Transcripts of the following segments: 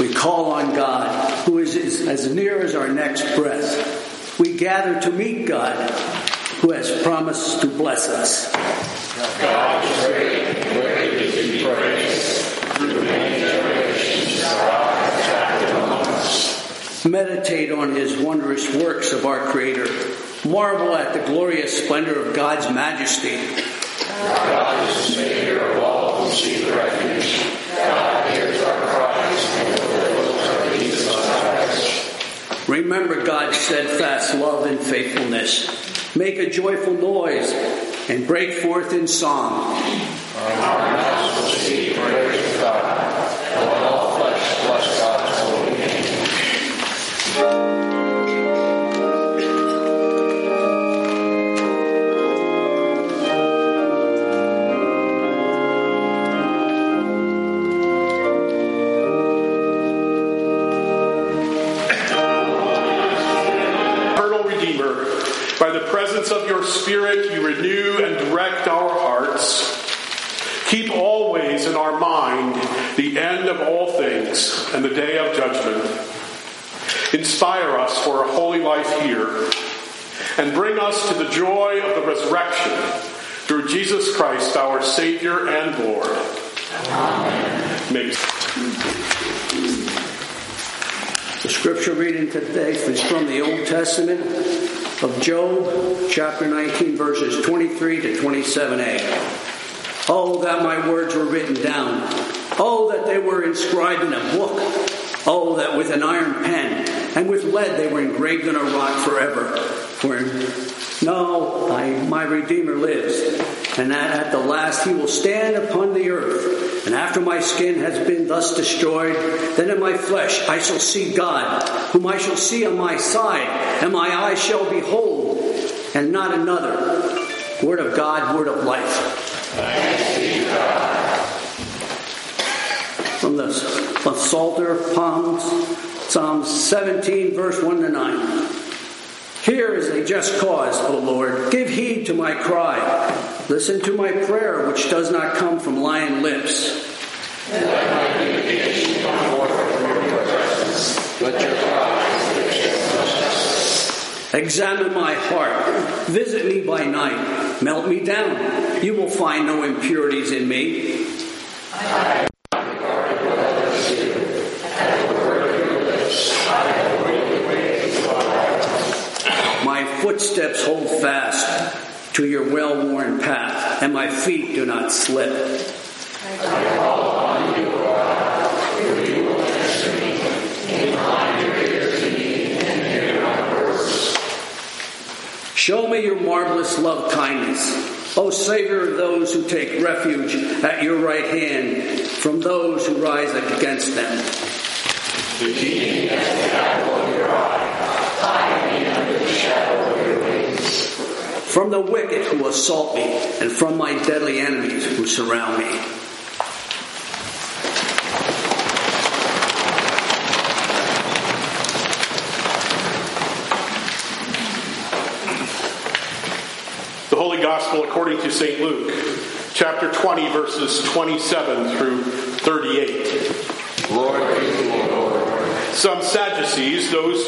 We call on God, who is as near as our next breath. We gather to meet God, who has promised to bless us. God is great, great to be praised. Through generations. Meditate on his wondrous works of our Creator. Marvel at the glorious splendor of God's majesty. God is the Savior of all who seek refuge. God hears our cries and fulfills our needs Remember God's steadfast love and faithfulness. Make a joyful noise and break forth in song. God, all flesh bless God's holy name. Of your Spirit, you renew and direct our hearts. Keep always in our mind the end of all things and the day of judgment. Inspire us for a holy life here and bring us to the joy of the resurrection through Jesus Christ, our Savior and Lord. Amen. May the scripture reading today is from the Old Testament of Job, chapter 19, verses 23 to 27a. Oh, that my words were written down. Oh, that they were inscribed in a book. Oh, that with an iron pen and with lead they were engraved in a rock forever. For no, I, my Redeemer lives, and that at the last he will stand upon the earth. And after my skin has been thus destroyed, then in my flesh I shall see God, whom I shall see on my side, and my eyes shall behold, and not another. Word of God, word of life. From the, Psalter, Palms, Psalm 17, verse 1 to 9. Here is a just cause, O Lord. Give heed to my cry. Listen to my prayer, which does not come from lying lips. Examine my heart. Visit me by night. Melt me down. You will find no impurities in me. To your well worn path, and my feet do not slip. Show me your marvelous love kindness. O Savior of those who take refuge at your right hand from those who rise against them. The the apple of your eye, hide me under the shadow from the wicked who assault me, and from my deadly enemies who surround me. The Holy Gospel according to St. Luke, chapter 20, verses 27 through 38. Lord, Lord. Some Sadducees, those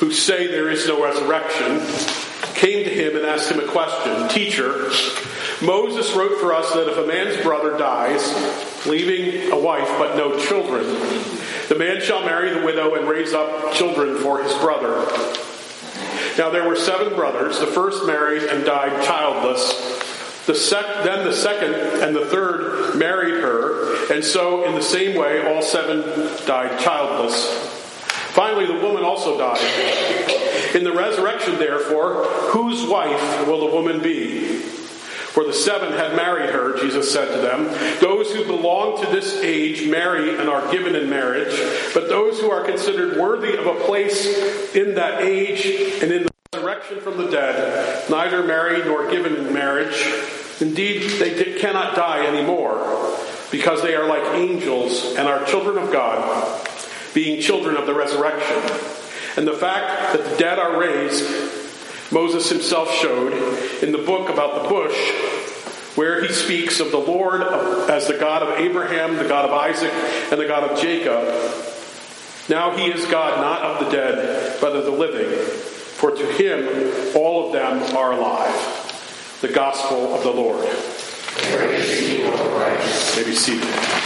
who say there is no resurrection, came to him and asked him a question Teacher, Moses wrote for us that if a man's brother dies, leaving a wife but no children, the man shall marry the widow and raise up children for his brother. Now there were seven brothers. The first married and died childless. The sec- then the second and the third married her, and so in the same way all seven died childless. Finally, the woman also died. In the resurrection, therefore, whose wife will the woman be? For the seven had married her, Jesus said to them. Those who belong to this age marry and are given in marriage, but those who are considered worthy of a place in that age and in the resurrection from the dead, neither marry nor given in marriage. Indeed, they cannot die anymore, because they are like angels and are children of God, being children of the resurrection. And the fact that the dead are raised, Moses himself showed in the book about the bush, where he speaks of the Lord as the God of Abraham, the God of Isaac, and the God of Jacob. Now he is God, not of the dead, but of the living. For to him all of them are alive. The gospel of the Lord. Maybe seated.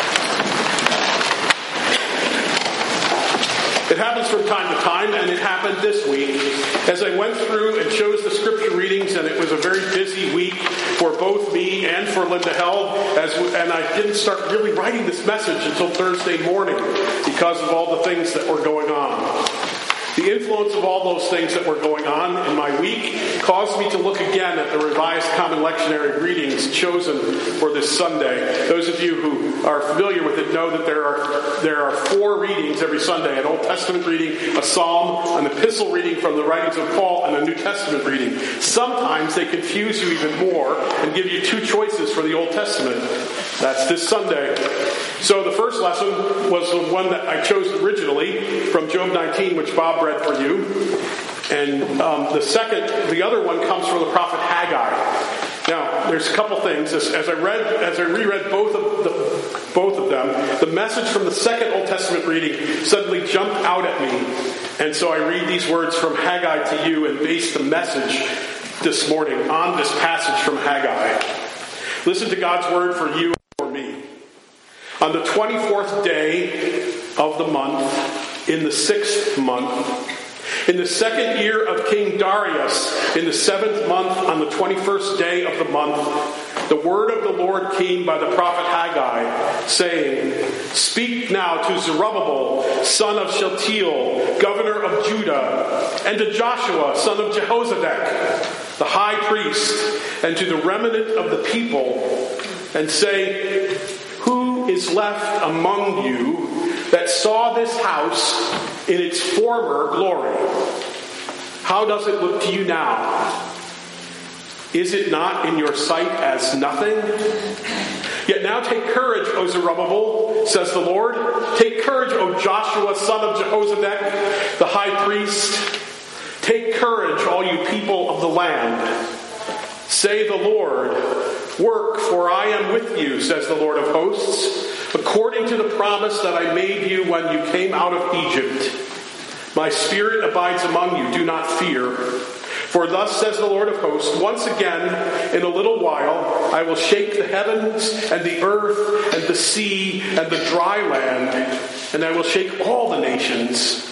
Happens from time to time, and it happened this week. As I went through and chose the scripture readings, and it was a very busy week for both me and for Linda Held, as, and I didn't start really writing this message until Thursday morning because of all the things that were going on. The influence of all those things that were going on in my week caused me to look again at the Revised Common Lectionary readings chosen for this Sunday. Those of you who are familiar with it know that there are, there are four readings every Sunday an Old Testament reading, a psalm, an epistle reading from the writings of Paul, and a New Testament reading. Sometimes they confuse you even more and give you two choices for the Old Testament. That's this Sunday. So the first lesson was the one that I chose originally from Job 19, which Bob read for you. And um, the second, the other one comes from the prophet Haggai. Now, there's a couple things. As, as I read, as I reread both of the, both of them, the message from the second Old Testament reading suddenly jumped out at me, and so I read these words from Haggai to you and base the message this morning on this passage from Haggai. Listen to God's word for you and for me. on the 24th day of the month, in the sixth month, in the second year of King Darius, in the seventh month, on the 21st day of the month, the word of the Lord came by the prophet Haggai, saying, Speak now to Zerubbabel, son of Shealtiel, governor of Judah, and to Joshua, son of Jehozadak, the high priest, and to the remnant of the people, and say, Who is left among you that saw this house in its former glory? How does it look to you now? Is it not in your sight as nothing? Yet now take courage, O Zerubbabel, says the Lord. Take courage, O Joshua, son of Jehozadak, the high priest. Take courage, all you people of the land. Say the Lord, Work, for I am with you, says the Lord of hosts, according to the promise that I made you when you came out of Egypt. My spirit abides among you, do not fear. For thus says the Lord of hosts, once again, in a little while, I will shake the heavens and the earth and the sea and the dry land, and I will shake all the nations,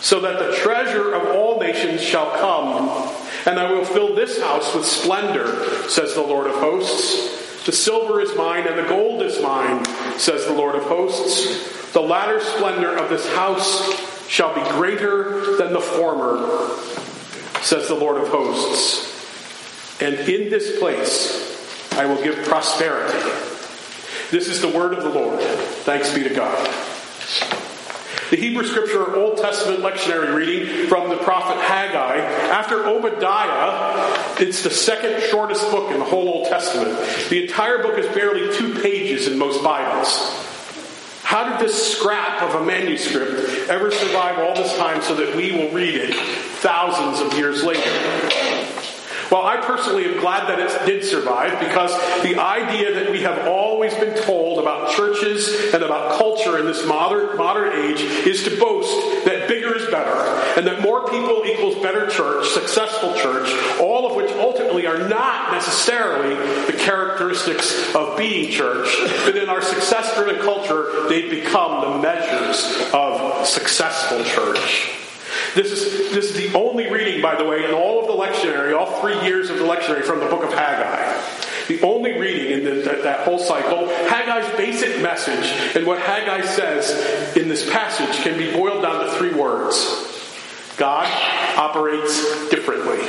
so that the treasure of all nations shall come and I will fill this house with splendor, says the Lord of hosts. The silver is mine and the gold is mine, says the Lord of hosts. The latter splendor of this house shall be greater than the former, says the Lord of hosts. And in this place I will give prosperity. This is the word of the Lord. Thanks be to God. The Hebrew Scripture Old Testament lectionary reading from the prophet Haggai. After Obadiah, it's the second shortest book in the whole Old Testament. The entire book is barely two pages in most Bibles. How did this scrap of a manuscript ever survive all this time so that we will read it thousands of years later? Well, I personally am glad that it did survive because the idea that we have always been told about churches and about culture in this modern, modern age is to boast that bigger is better and that more people equals better church, successful church, all of which ultimately are not necessarily the characteristics of being church, but in our success driven culture, they've become the measures of successful church. This is, this is the only reading, by the way, in all of the lectionary, all three years of the lectionary from the book of Haggai. The only reading in the, that, that whole cycle, Haggai's basic message and what Haggai says in this passage can be boiled down to three words God operates differently.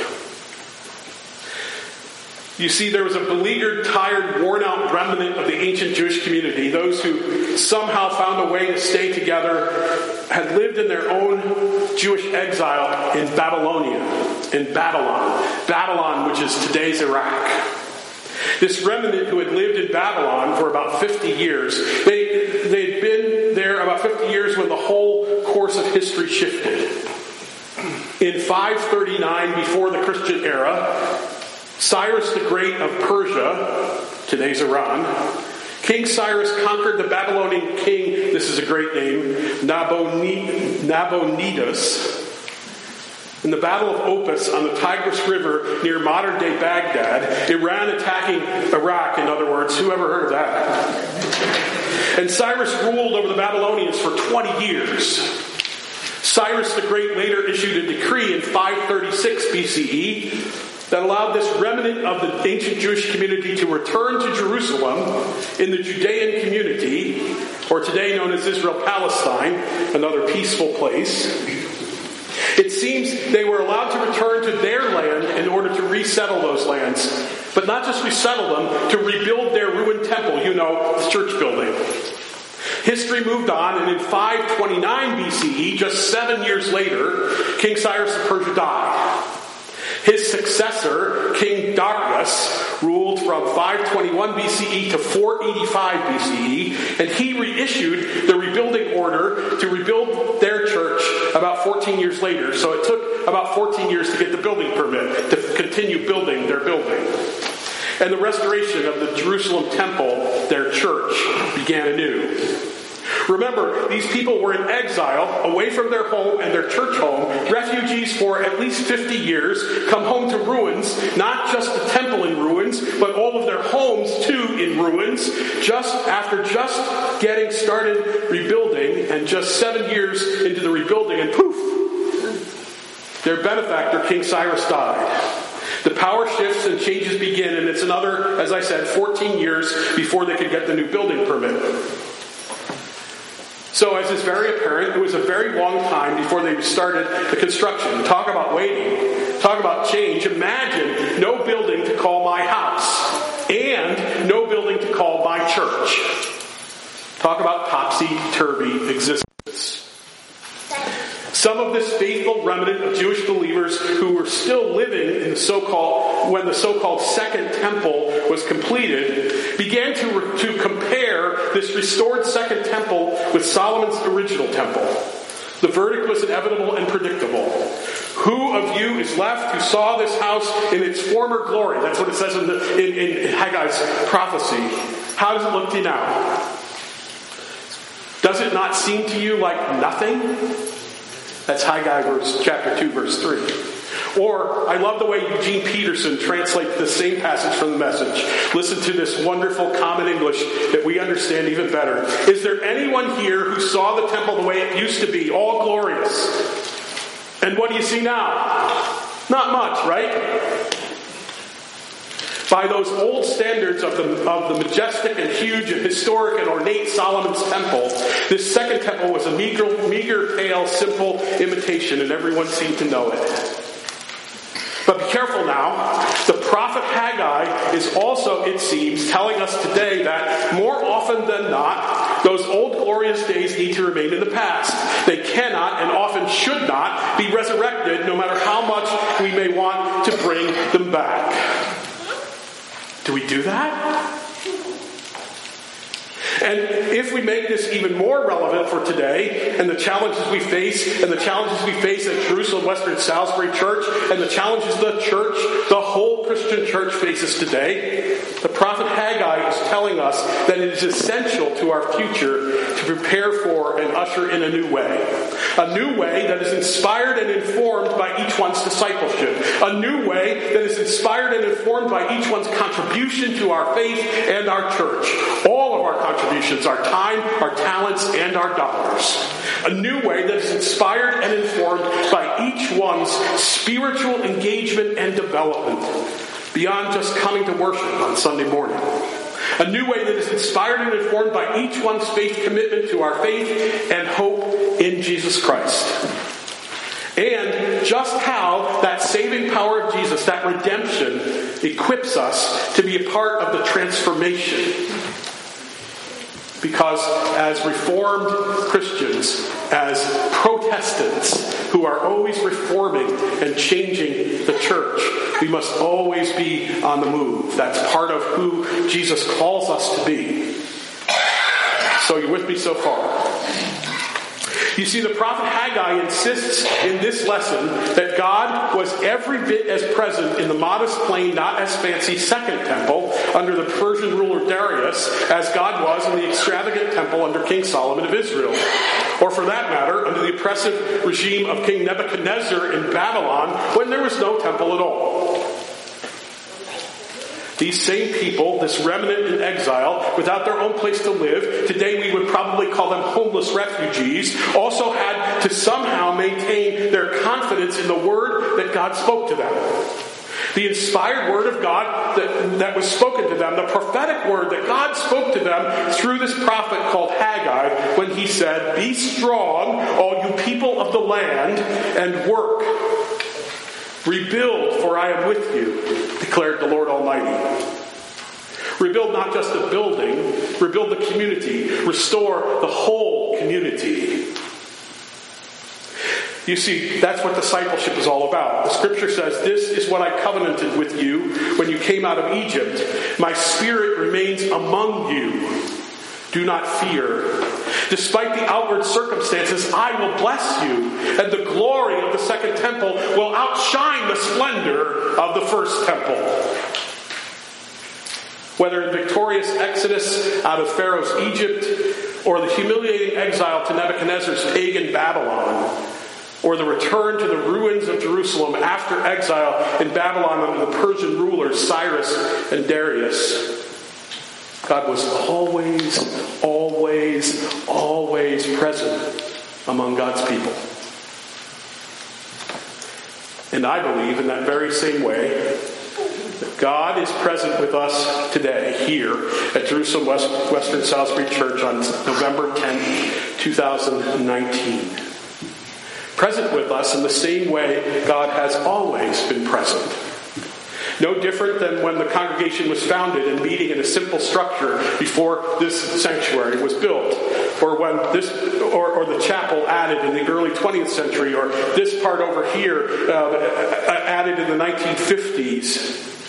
You see, there was a beleaguered, tired, worn out remnant of the ancient Jewish community, those who somehow found a way to stay together, had lived in their own Jewish exile in Babylonia, in Babylon. Babylon, which is today's Iraq. This remnant who had lived in Babylon for about 50 years, they, they'd been there about 50 years when the whole course of history shifted. In 539, before the Christian era, Cyrus the Great of Persia, today's Iran, King Cyrus conquered the Babylonian king, this is a great name, Nabonidus, in the Battle of Opis on the Tigris River near modern day Baghdad, Iran attacking Iraq, in other words. Who ever heard of that? And Cyrus ruled over the Babylonians for 20 years. Cyrus the Great later issued a decree in 536 BCE that allowed this remnant of the ancient Jewish community to return to Jerusalem in the Judean community, or today known as Israel Palestine, another peaceful place. It seems they were allowed to return to their land in order to resettle those lands, but not just resettle them, to rebuild their ruined temple, you know, the church building. History moved on, and in 529 BCE, just seven years later, King Cyrus of Persia died. His successor, King Darius, ruled from 521 BCE to 485 BCE, and he reissued the rebuilding order to rebuild their church about 14 years later. So it took about 14 years to get the building permit to continue building their building. And the restoration of the Jerusalem temple, their church, began anew. Remember, these people were in exile, away from their home and their church home, refugees for at least 50 years, come home to ruins, not just the temple in ruins, but all of their homes too in ruins, just after just getting started rebuilding, and just seven years into the rebuilding, and poof, their benefactor, King Cyrus, died. The power shifts and changes begin, and it's another, as I said, 14 years before they could get the new building permit. So, as is very apparent, it was a very long time before they started the construction. Talk about waiting. Talk about change. Imagine no building to call my house and no building to call my church. Talk about topsy turvy existence. Some of this faithful remnant of Jewish believers who were still living in the so-called when the so-called Second Temple was completed began to, to compare this restored Second Temple with Solomon's original temple. The verdict was inevitable and predictable. Who of you is left who saw this house in its former glory? That's what it says in, the, in, in Haggai's prophecy. How does it look to you now? Does it not seem to you like nothing? That's Haggai verse, chapter 2, verse 3. Or, I love the way Eugene Peterson translates the same passage from the message. Listen to this wonderful common English that we understand even better. Is there anyone here who saw the temple the way it used to be, all glorious? And what do you see now? Not much, right? by those old standards of the, of the majestic and huge and historic and ornate Solomon's temple, this second temple was a meager, meager, pale, simple imitation, and everyone seemed to know it. Now. The prophet Haggai is also, it seems, telling us today that more often than not, those old glorious days need to remain in the past. They cannot and often should not be resurrected, no matter how much we may want to bring them back. Do we do that? And if we make this even more relevant for today and the challenges we face and the challenges we face at Jerusalem Western Salisbury Church and the challenges the church, the whole Christian church faces today, the prophet Haggai is telling us that it is essential to our future to prepare for and usher in a new way. A new way that is inspired and informed by each one's discipleship. A new way that is inspired and informed by each one's contribution to our faith and our church. All of our contributions, our time, our talents, and our dollars. A new way that is inspired and informed by each one's spiritual engagement and development beyond just coming to worship on Sunday morning. A new way that is inspired and informed by each one's faith commitment to our faith and hope in Jesus Christ. And just how that saving power of Jesus, that redemption, equips us to be a part of the transformation because as Reformed Christians, as Protestants who are always reforming and changing the church, we must always be on the move. That's part of who Jesus calls us to be. So, you're with me so far? You see, the prophet Haggai insists in this lesson that God was every bit as present in the modest, plain, not as fancy second temple under the Persian ruler Darius as God was in the extravagant temple under King Solomon of Israel. Or for that matter, under the oppressive regime of King Nebuchadnezzar in Babylon when there was no temple at all. These same people, this remnant in exile, without their own place to live, today we would probably call them homeless refugees, also had to somehow maintain their confidence in the word that God spoke to them. The inspired word of God that, that was spoken to them, the prophetic word that God spoke to them through this prophet called Haggai when he said, Be strong, all you people of the land, and work Rebuild, for I am with you, declared the Lord Almighty. Rebuild not just the building, rebuild the community, restore the whole community. You see, that's what discipleship is all about. The scripture says, This is what I covenanted with you when you came out of Egypt. My spirit remains among you. Do not fear. Despite the outward circumstances, I will bless you, and the glory of the second temple will outshine the splendor of the first temple. Whether in victorious exodus out of Pharaoh's Egypt, or the humiliating exile to Nebuchadnezzar's pagan Babylon, or the return to the ruins of Jerusalem after exile in Babylon under the Persian rulers Cyrus and Darius. God was always, always, always present among God's people. And I believe in that very same way that God is present with us today here at Jerusalem West, Western Salisbury Church on November 10, 2019. Present with us in the same way God has always been present. No different than when the congregation was founded and meeting in a simple structure before this sanctuary was built, or when this, or, or the chapel added in the early 20th century, or this part over here uh, added in the 1950s.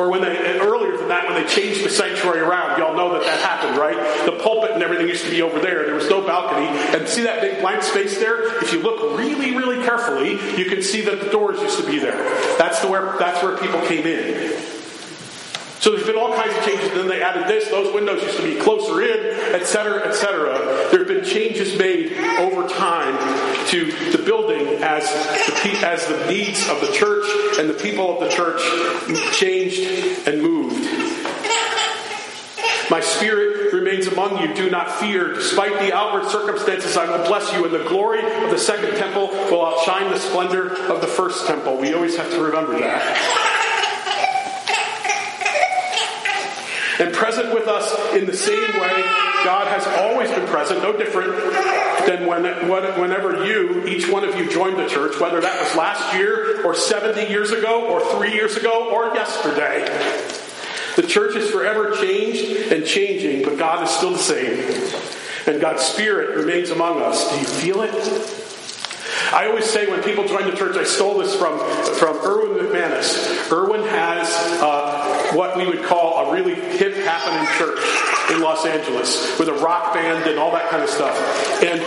Or when they, earlier than that, when they changed the sanctuary around, y'all know that that happened, right? The pulpit and everything used to be over there. There was no balcony. And see that big blank space there? If you look really, really carefully, you can see that the doors used to be there. That's, the where, that's where people came in. So there's been all kinds of changes. Then they added this. Those windows used to be closer in, etc., etc. There have been changes made over time to the building as the, as the needs of the church and the people of the church changed and moved. My spirit remains among you. Do not fear. Despite the outward circumstances, I will bless you, and the glory of the second temple will outshine the splendor of the first temple. We always have to remember that. And present with us in the same way God has always been present, no different than when, whenever you, each one of you, joined the church, whether that was last year or 70 years ago or three years ago or yesterday. The church is forever changed and changing, but God is still the same. And God's Spirit remains among us. Do you feel it? I always say when people join the church, I stole this from, from Erwin McManus. Erwin has uh, what we would call a really hip happening church in Los Angeles with a rock band and all that kind of stuff. And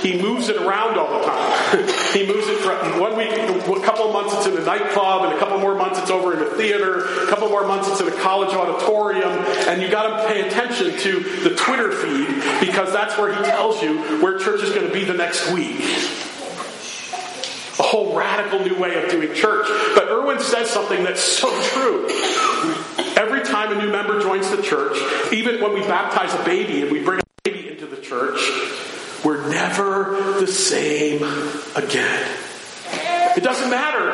he moves it around all the time. he moves it from one week, a couple of months it's in a nightclub, and a couple more months it's over in a theater, a couple more months it's in a college auditorium, and you got to pay attention to the Twitter feed because that's where he tells you where church is going to be the next week a whole radical new way of doing church. But Erwin says something that's so true. Every time a new member joins the church, even when we baptize a baby and we bring a baby into the church, we're never the same again. It doesn't matter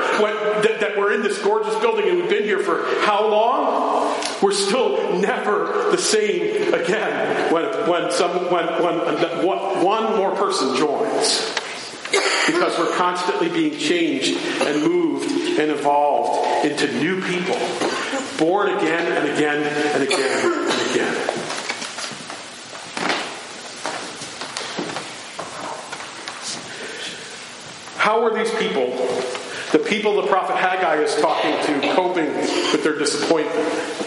that, that, we're in this gorgeous building and we've been here for how long. We're still never the same again when, when, some, when, when one more person joins because we're constantly being changed and moved and evolved into new people, born again and again and again and again. How are these people, the people the prophet Haggai is talking to, coping with their disappointment?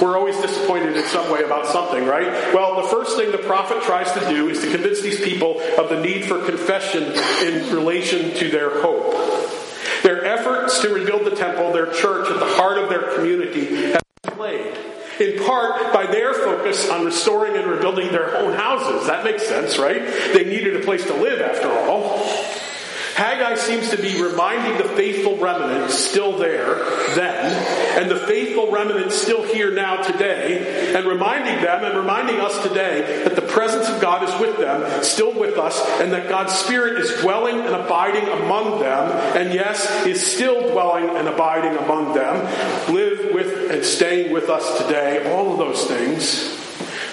We're always disappointed in some way about something, right? Well, the first thing the prophet tries to do is to convince these people of the need for confession in relation to their hope. Their efforts to rebuild the temple, their church, at the heart of their community have been played in part by their focus on restoring and rebuilding their own houses. That makes sense, right? They needed a place to live after all. Haggai seems to be reminding the faithful remnant still there then, and the faithful remnant still here now today, and reminding them and reminding us today that the presence of God is with them, still with us, and that God's Spirit is dwelling and abiding among them, and yes, is still dwelling and abiding among them, live with and staying with us today, all of those things.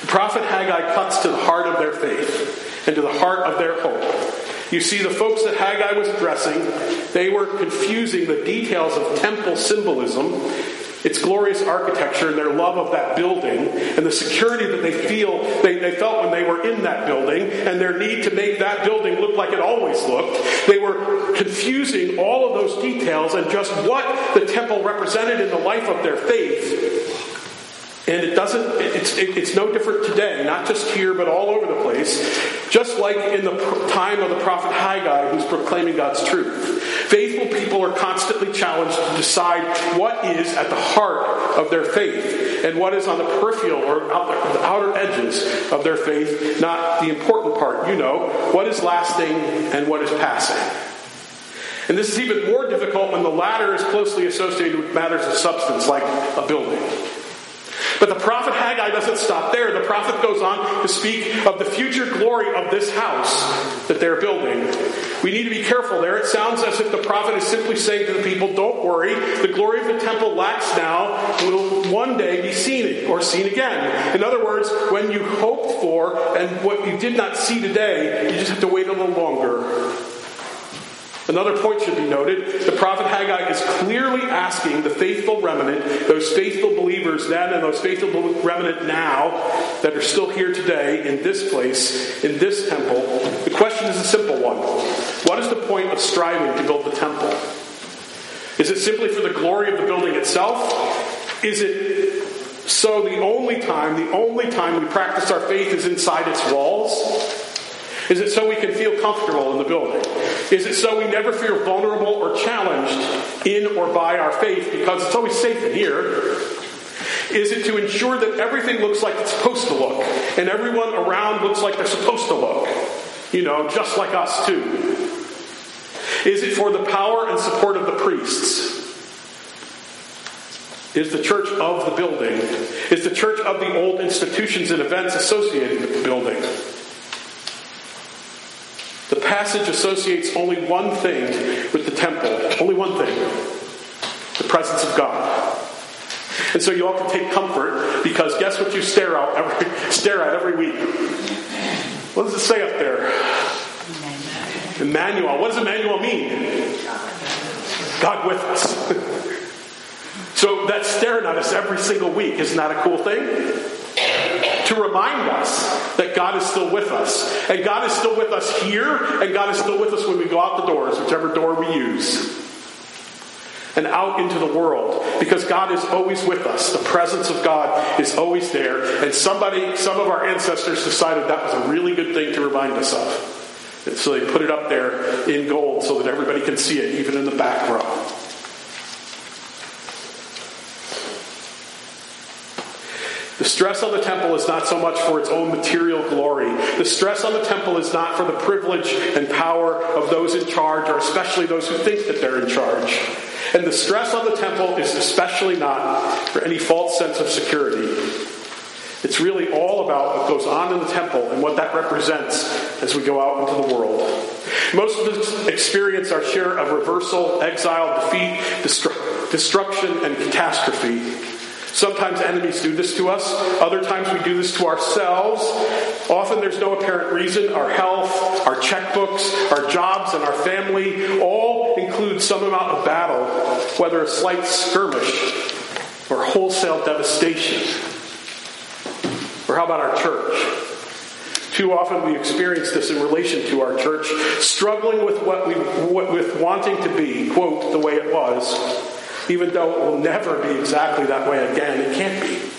Prophet Haggai cuts to the heart of their faith and to the heart of their hope. You see, the folks that Haggai was addressing, they were confusing the details of temple symbolism, its glorious architecture, and their love of that building, and the security that they feel they, they felt when they were in that building, and their need to make that building look like it always looked. They were confusing all of those details and just what the temple represented in the life of their faith and it doesn't, it's, it's no different today, not just here, but all over the place. Just like in the time of the prophet Haggai, who's proclaiming God's truth. Faithful people are constantly challenged to decide what is at the heart of their faith and what is on the peripheral or the outer edges of their faith, not the important part. You know, what is lasting and what is passing. And this is even more difficult when the latter is closely associated with matters of substance, like a building. But the prophet Haggai doesn't stop there. The prophet goes on to speak of the future glory of this house that they're building. We need to be careful there. It sounds as if the prophet is simply saying to the people, don't worry, the glory of the temple lacks now will one day be seen or seen again. In other words, when you hoped for and what you did not see today, you just have to wait a little longer. Another point should be noted the prophet Haggai is clearly asking the faithful remnant, those faithful believers then and those faithful remnant now that are still here today in this place, in this temple. The question is a simple one What is the point of striving to build the temple? Is it simply for the glory of the building itself? Is it so the only time, the only time we practice our faith is inside its walls? Is it so we can feel comfortable in the building? Is it so we never feel vulnerable or challenged in or by our faith because it's always safe in here? Is it to ensure that everything looks like it's supposed to look and everyone around looks like they're supposed to look? You know, just like us too. Is it for the power and support of the priests? Is the church of the building? Is the church of the old institutions and events associated with the building? The passage associates only one thing with the temple, only one thing the presence of God. And so you all can take comfort because guess what you stare at every, stare at every week? What does it say up there? Emmanuel. What does Emmanuel mean? God with us. so that's staring at us every single week. Isn't that a cool thing? To remind us that God is still with us. And God is still with us here, and God is still with us when we go out the doors, whichever door we use. And out into the world. Because God is always with us. The presence of God is always there. And somebody, some of our ancestors decided that was a really good thing to remind us of. And so they put it up there in gold so that everybody can see it, even in the back row. The stress on the temple is not so much for its own material glory. The stress on the temple is not for the privilege and power of those in charge, or especially those who think that they're in charge. And the stress on the temple is especially not for any false sense of security. It's really all about what goes on in the temple and what that represents as we go out into the world. Most of us experience our share of reversal, exile, defeat, destru- destruction, and catastrophe. Sometimes enemies do this to us. Other times we do this to ourselves. Often there's no apparent reason. Our health, our checkbooks, our jobs, and our family all include some amount of battle, whether a slight skirmish or wholesale devastation. Or how about our church? Too often we experience this in relation to our church, struggling with what we with wanting to be, quote, the way it was, even though it will never be exactly that way again. It can't be.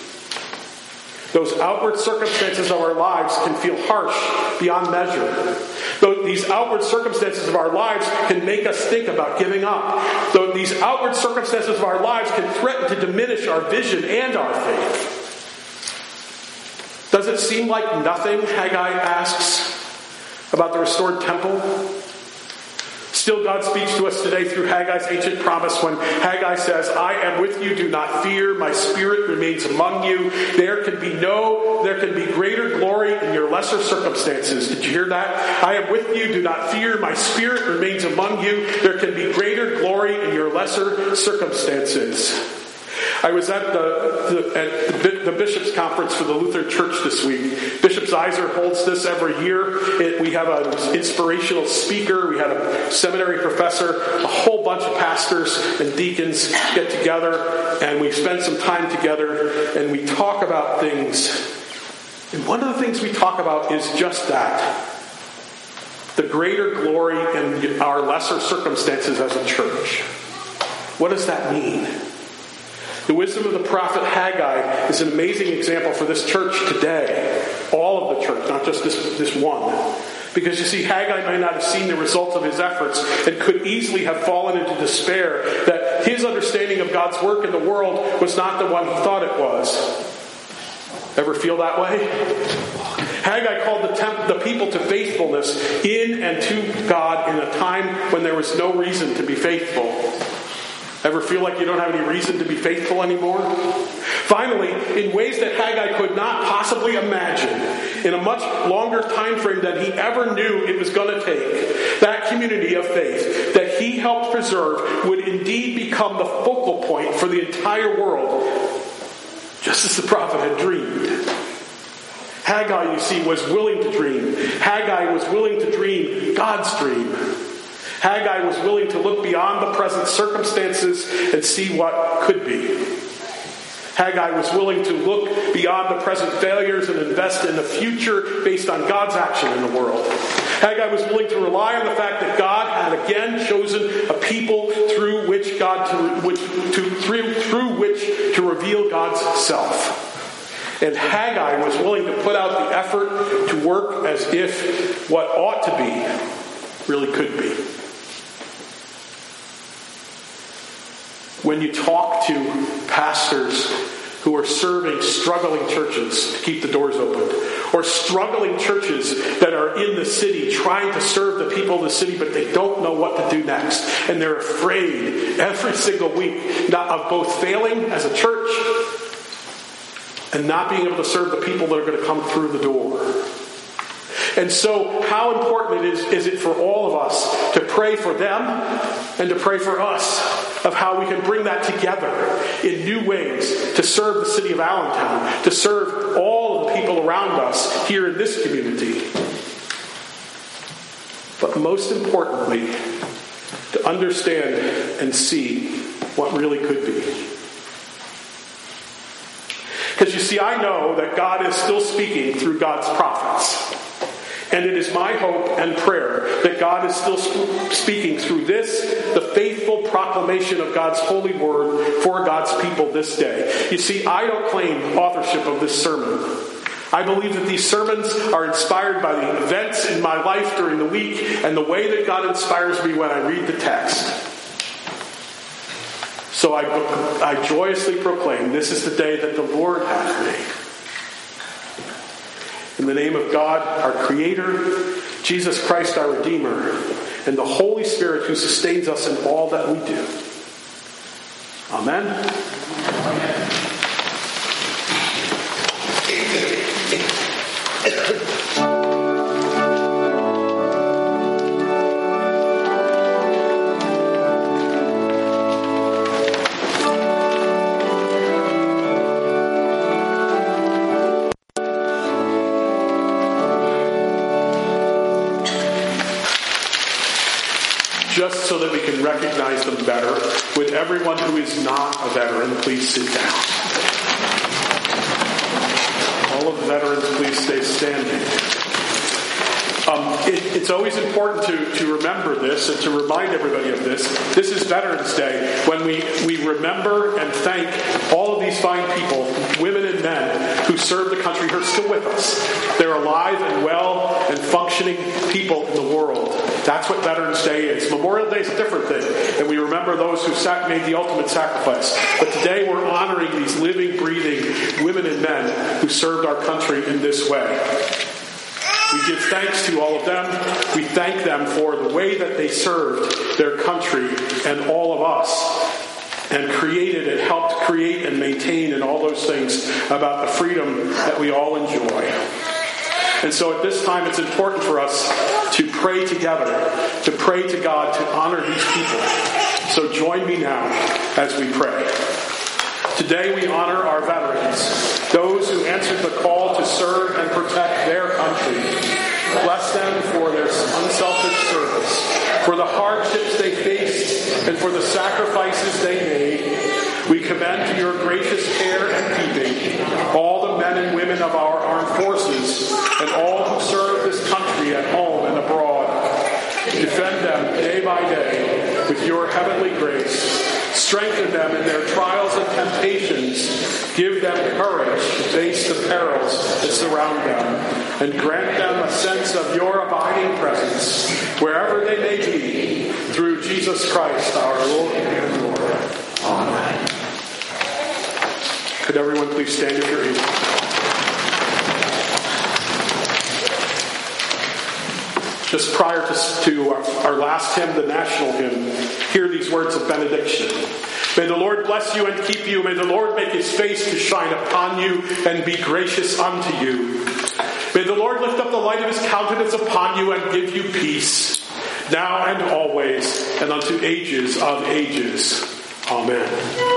Those outward circumstances of our lives can feel harsh beyond measure. Though these outward circumstances of our lives can make us think about giving up. Though these outward circumstances of our lives can threaten to diminish our vision and our faith. Does it seem like nothing, Haggai asks, about the restored temple? Still, God speaks to us today through Haggai's ancient promise when Haggai says, I am with you, do not fear, my spirit remains among you. There can be no, there can be greater glory in your lesser circumstances. Did you hear that? I am with you, do not fear, my spirit remains among you. There can be greater glory in your lesser circumstances. I was at the, the, at the, Bishops' Conference for the Lutheran Church this week. Bishop Zeiser holds this every year. It, we have an inspirational speaker, we had a seminary professor, a whole bunch of pastors and deacons get together, and we spend some time together and we talk about things. And one of the things we talk about is just that the greater glory in our lesser circumstances as a church. What does that mean? The wisdom of the prophet Haggai is an amazing example for this church today. All of the church, not just this, this one. Because you see, Haggai might not have seen the results of his efforts and could easily have fallen into despair that his understanding of God's work in the world was not the one he thought it was. Ever feel that way? Haggai called the, temp- the people to faithfulness in and to God in a time when there was no reason to be faithful. Ever feel like you don't have any reason to be faithful anymore? Finally, in ways that Haggai could not possibly imagine, in a much longer time frame than he ever knew it was going to take, that community of faith that he helped preserve would indeed become the focal point for the entire world, just as the prophet had dreamed. Haggai, you see, was willing to dream. Haggai was willing to dream God's dream. Haggai was willing to look beyond the present circumstances and see what could be. Haggai was willing to look beyond the present failures and invest in the future based on God's action in the world. Haggai was willing to rely on the fact that God had again chosen a people through which God to, which, to through, through which to reveal God's self. And Haggai was willing to put out the effort to work as if what ought to be really could be. When you talk to pastors who are serving struggling churches to keep the doors open, or struggling churches that are in the city trying to serve the people of the city, but they don't know what to do next. And they're afraid every single week not of both failing as a church and not being able to serve the people that are going to come through the door. And so, how important it is, is it for all of us to pray for them and to pray for us of how we can bring that together in new ways to serve the city of Allentown, to serve all of the people around us here in this community. But most importantly, to understand and see what really could be. Because you see, I know that God is still speaking through God's prophets. And it is my hope and prayer that God is still speaking through this, the faithful proclamation of God's holy word for God's people this day. You see, I don't claim authorship of this sermon. I believe that these sermons are inspired by the events in my life during the week and the way that God inspires me when I read the text. So I, I joyously proclaim this is the day that the Lord has made. In the name of God, our Creator, Jesus Christ, our Redeemer, and the Holy Spirit who sustains us in all that we do. Amen. Is not a veteran please sit down? All of the veterans, please stay standing. Um, it, it's always important to, to remember this and to remind everybody of this. This is Veterans Day when we, we remember and thank all of these fine people, women and men, who serve the country who are still with us. They're alive and well and functioning people in the world. That's what Veterans Day is. Memorial Day is a different thing, and we remember those who made the ultimate sacrifice. But today we're honoring these living, breathing women and men who served our country in this way. We give thanks to all of them. We thank them for the way that they served their country and all of us and created and helped create and maintain and all those things about the freedom that we all enjoy. And so at this time, it's important for us to pray together, to pray to God, to honor these people. So join me now as we pray. Today we honor our veterans, those who answered the call to serve and protect their country. Bless them for their unselfish service, for the hardships they faced, and for the sacrifices they made. We commend to your gracious care and keeping all the men and women of our armed forces and all who serve this country at home and abroad. Defend them day by day with your heavenly grace Strengthen them in their trials and temptations. Give them courage to face the perils that surround them. And grant them a sense of your abiding presence wherever they may be through Jesus Christ our Lord and Lord. Amen. Could everyone please stand if you're able? just prior to, to our, our last hymn, the national hymn, hear these words of benediction. May the Lord bless you and keep you. May the Lord make his face to shine upon you and be gracious unto you. May the Lord lift up the light of his countenance upon you and give you peace, now and always, and unto ages of ages. Amen.